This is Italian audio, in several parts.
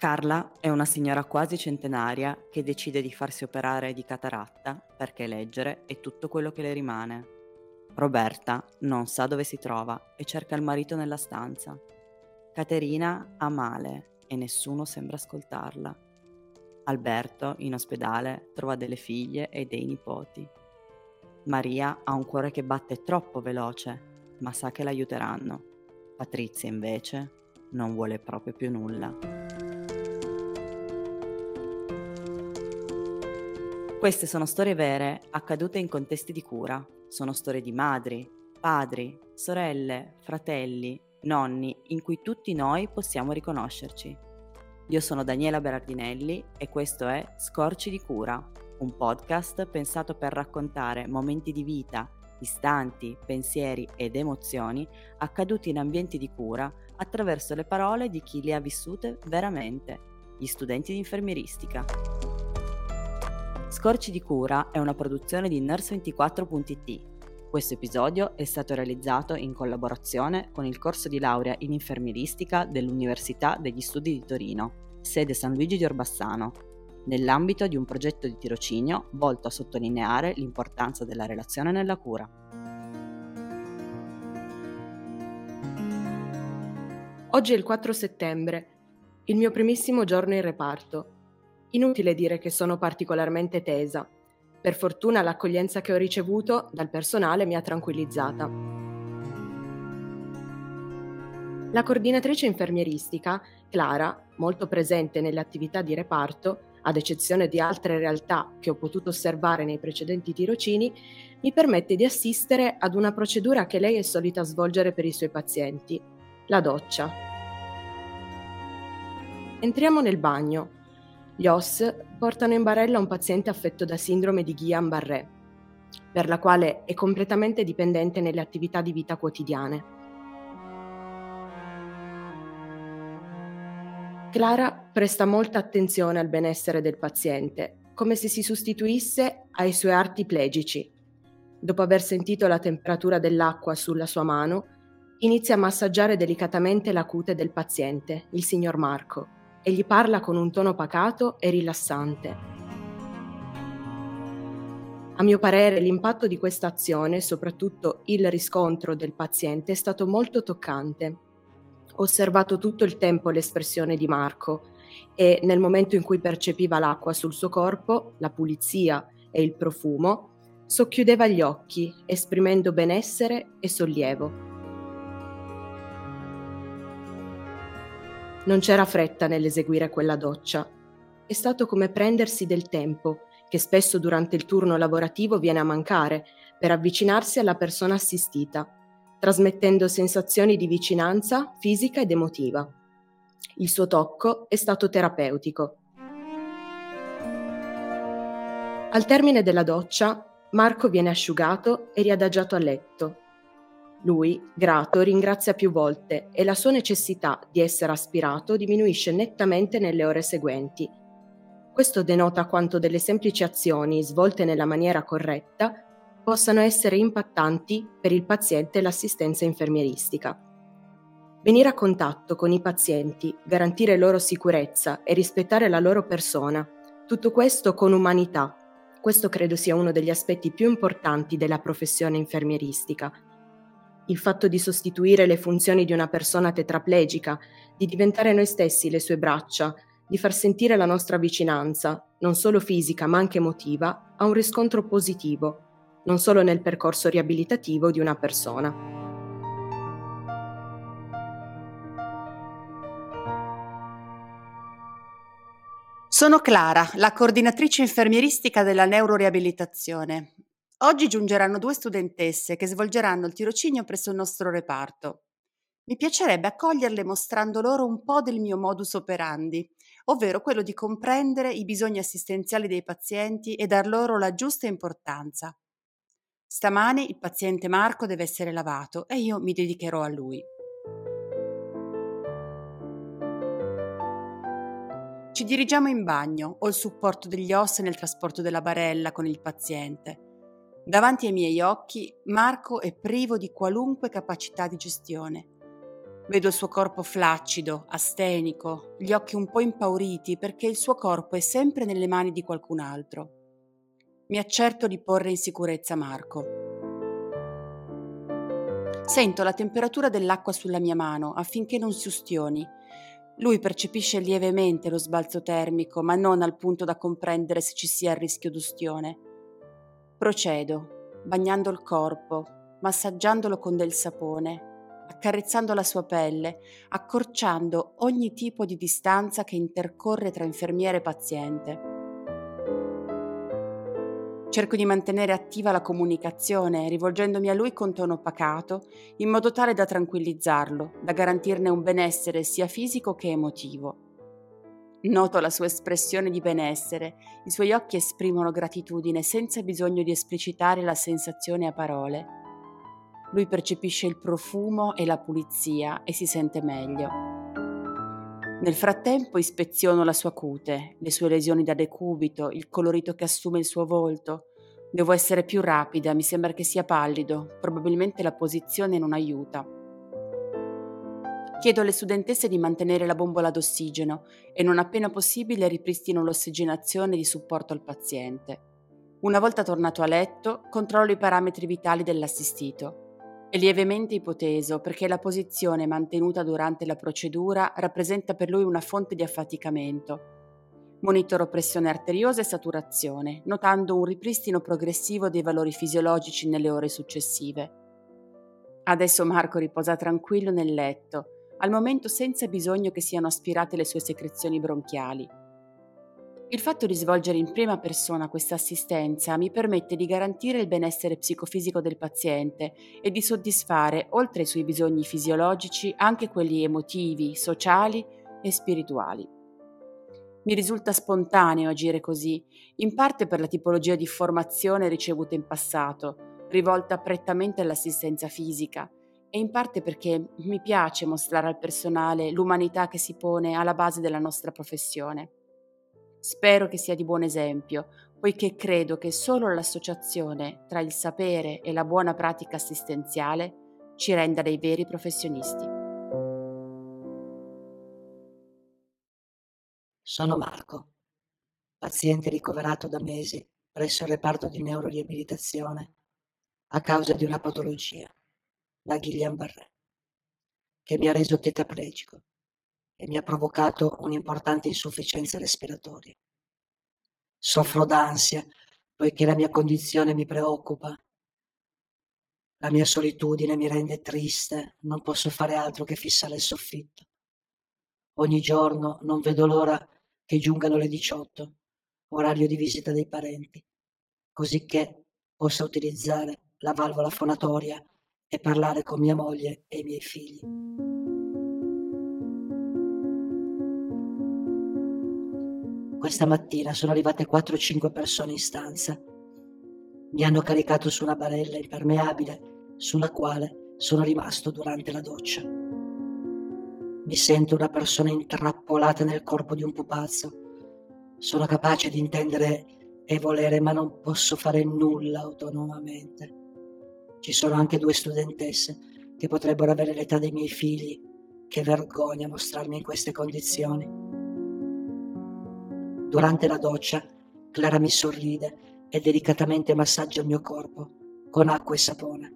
Carla è una signora quasi centenaria che decide di farsi operare di cataratta perché leggere è tutto quello che le rimane. Roberta non sa dove si trova e cerca il marito nella stanza. Caterina ha male e nessuno sembra ascoltarla. Alberto, in ospedale, trova delle figlie e dei nipoti. Maria ha un cuore che batte troppo veloce, ma sa che l'aiuteranno. Patrizia, invece, non vuole proprio più nulla. Queste sono storie vere, accadute in contesti di cura. Sono storie di madri, padri, sorelle, fratelli, nonni, in cui tutti noi possiamo riconoscerci. Io sono Daniela Berardinelli e questo è Scorci di cura, un podcast pensato per raccontare momenti di vita, istanti, pensieri ed emozioni accaduti in ambienti di cura attraverso le parole di chi li ha vissute veramente, gli studenti di infermieristica. Scorci di cura è una produzione di Nurse24.it. Questo episodio è stato realizzato in collaborazione con il corso di laurea in infermieristica dell'Università degli Studi di Torino, sede San Luigi di Orbassano, nell'ambito di un progetto di tirocinio volto a sottolineare l'importanza della relazione nella cura. Oggi è il 4 settembre, il mio primissimo giorno in reparto Inutile dire che sono particolarmente tesa. Per fortuna l'accoglienza che ho ricevuto dal personale mi ha tranquillizzata. La coordinatrice infermieristica, Clara, molto presente nelle attività di reparto, ad eccezione di altre realtà che ho potuto osservare nei precedenti tirocini, mi permette di assistere ad una procedura che lei è solita svolgere per i suoi pazienti, la doccia. Entriamo nel bagno gli OS portano in barella un paziente affetto da sindrome di Guillain-Barré, per la quale è completamente dipendente nelle attività di vita quotidiane. Clara presta molta attenzione al benessere del paziente, come se si sostituisse ai suoi arti plegici. Dopo aver sentito la temperatura dell'acqua sulla sua mano, inizia a massaggiare delicatamente la cute del paziente, il signor Marco e gli parla con un tono pacato e rilassante. A mio parere l'impatto di questa azione, soprattutto il riscontro del paziente, è stato molto toccante. Ho osservato tutto il tempo l'espressione di Marco e nel momento in cui percepiva l'acqua sul suo corpo, la pulizia e il profumo, socchiudeva gli occhi, esprimendo benessere e sollievo. Non c'era fretta nell'eseguire quella doccia. È stato come prendersi del tempo, che spesso durante il turno lavorativo viene a mancare, per avvicinarsi alla persona assistita, trasmettendo sensazioni di vicinanza fisica ed emotiva. Il suo tocco è stato terapeutico. Al termine della doccia, Marco viene asciugato e riadagiato a letto. Lui, grato, ringrazia più volte e la sua necessità di essere aspirato diminuisce nettamente nelle ore seguenti. Questo denota quanto delle semplici azioni svolte nella maniera corretta possano essere impattanti per il paziente e l'assistenza infermieristica. Venire a contatto con i pazienti, garantire loro sicurezza e rispettare la loro persona, tutto questo con umanità. Questo credo sia uno degli aspetti più importanti della professione infermieristica il fatto di sostituire le funzioni di una persona tetraplegica, di diventare noi stessi le sue braccia, di far sentire la nostra vicinanza, non solo fisica ma anche emotiva, ha un riscontro positivo, non solo nel percorso riabilitativo di una persona. Sono Clara, la coordinatrice infermieristica della neuroriabilitazione Oggi giungeranno due studentesse che svolgeranno il tirocinio presso il nostro reparto. Mi piacerebbe accoglierle mostrando loro un po' del mio modus operandi, ovvero quello di comprendere i bisogni assistenziali dei pazienti e dar loro la giusta importanza. Stamani il paziente Marco deve essere lavato e io mi dedicherò a lui. Ci dirigiamo in bagno, ho il supporto degli OS nel trasporto della barella con il paziente. Davanti ai miei occhi Marco è privo di qualunque capacità di gestione. Vedo il suo corpo flaccido, astenico, gli occhi un po' impauriti perché il suo corpo è sempre nelle mani di qualcun altro. Mi accerto di porre in sicurezza Marco. Sento la temperatura dell'acqua sulla mia mano affinché non si ustioni. Lui percepisce lievemente lo sbalzo termico, ma non al punto da comprendere se ci sia il rischio d'ustione. Procedo, bagnando il corpo, massaggiandolo con del sapone, accarezzando la sua pelle, accorciando ogni tipo di distanza che intercorre tra infermiere e paziente. Cerco di mantenere attiva la comunicazione, rivolgendomi a lui con tono pacato, in modo tale da tranquillizzarlo, da garantirne un benessere sia fisico che emotivo. Noto la sua espressione di benessere, i suoi occhi esprimono gratitudine senza bisogno di esplicitare la sensazione a parole. Lui percepisce il profumo e la pulizia e si sente meglio. Nel frattempo ispeziono la sua cute, le sue lesioni da decubito, il colorito che assume il suo volto. Devo essere più rapida, mi sembra che sia pallido, probabilmente la posizione non aiuta. Chiedo alle studentesse di mantenere la bombola d'ossigeno e non appena possibile ripristino l'ossigenazione di supporto al paziente. Una volta tornato a letto, controllo i parametri vitali dell'assistito. È lievemente ipoteso perché la posizione mantenuta durante la procedura rappresenta per lui una fonte di affaticamento. Monitoro pressione arteriosa e saturazione, notando un ripristino progressivo dei valori fisiologici nelle ore successive. Adesso Marco riposa tranquillo nel letto, al momento senza bisogno che siano aspirate le sue secrezioni bronchiali. Il fatto di svolgere in prima persona questa assistenza mi permette di garantire il benessere psicofisico del paziente e di soddisfare, oltre ai suoi bisogni fisiologici, anche quelli emotivi, sociali e spirituali. Mi risulta spontaneo agire così, in parte per la tipologia di formazione ricevuta in passato, rivolta prettamente all'assistenza fisica, e in parte perché mi piace mostrare al personale l'umanità che si pone alla base della nostra professione. Spero che sia di buon esempio, poiché credo che solo l'associazione tra il sapere e la buona pratica assistenziale ci renda dei veri professionisti. Sono Marco, paziente ricoverato da mesi presso il reparto di neuroriabilitazione a causa di una patologia, la Guillain-Barré, che mi ha reso tetraplegico e mi ha provocato un'importante insufficienza respiratoria. Soffro d'ansia poiché la mia condizione mi preoccupa. La mia solitudine mi rende triste, non posso fare altro che fissare il soffitto. Ogni giorno non vedo l'ora che giungano le 18, orario di visita dei parenti, così che possa utilizzare la valvola fonatoria e parlare con mia moglie e i miei figli. Questa mattina sono arrivate 4-5 persone in stanza. Mi hanno caricato su una barella impermeabile sulla quale sono rimasto durante la doccia. Mi sento una persona intrappolata nel corpo di un pupazzo. Sono capace di intendere e volere, ma non posso fare nulla autonomamente. Ci sono anche due studentesse che potrebbero avere l'età dei miei figli. Che vergogna mostrarmi in queste condizioni. Durante la doccia, Clara mi sorride e delicatamente massaggia il mio corpo con acqua e sapone.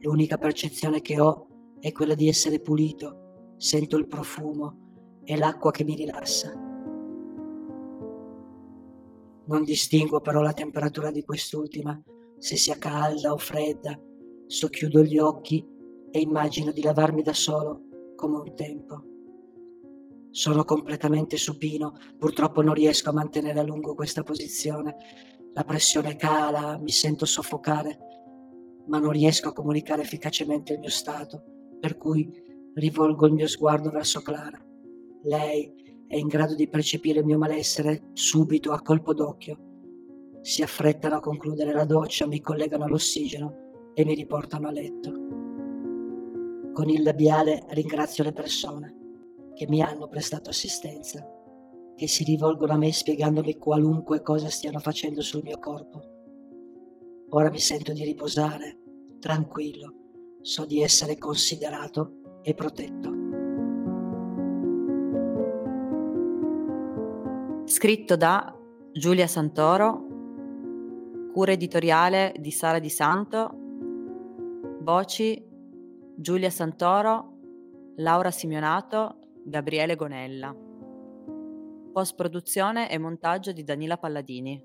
L'unica percezione che ho è quella di essere pulito, sento il profumo e l'acqua che mi rilassa. Non distingo però la temperatura di quest'ultima, se sia calda o fredda. Socchiudo gli occhi e immagino di lavarmi da solo come un tempo. Sono completamente supino, purtroppo non riesco a mantenere a lungo questa posizione. La pressione cala, mi sento soffocare, ma non riesco a comunicare efficacemente il mio stato, per cui rivolgo il mio sguardo verso Clara. Lei è in grado di percepire il mio malessere subito, a colpo d'occhio. Si affrettano a concludere la doccia, mi collegano all'ossigeno e mi riportano a letto. Con il labiale ringrazio le persone che mi hanno prestato assistenza, che si rivolgono a me spiegandomi qualunque cosa stiano facendo sul mio corpo. Ora mi sento di riposare, tranquillo, so di essere considerato e protetto. Scritto da Giulia Santoro, cura editoriale di Sara Di Santo, voci Giulia Santoro, Laura Simionato, Gabriele Gonella. Post produzione e montaggio di Danila Palladini.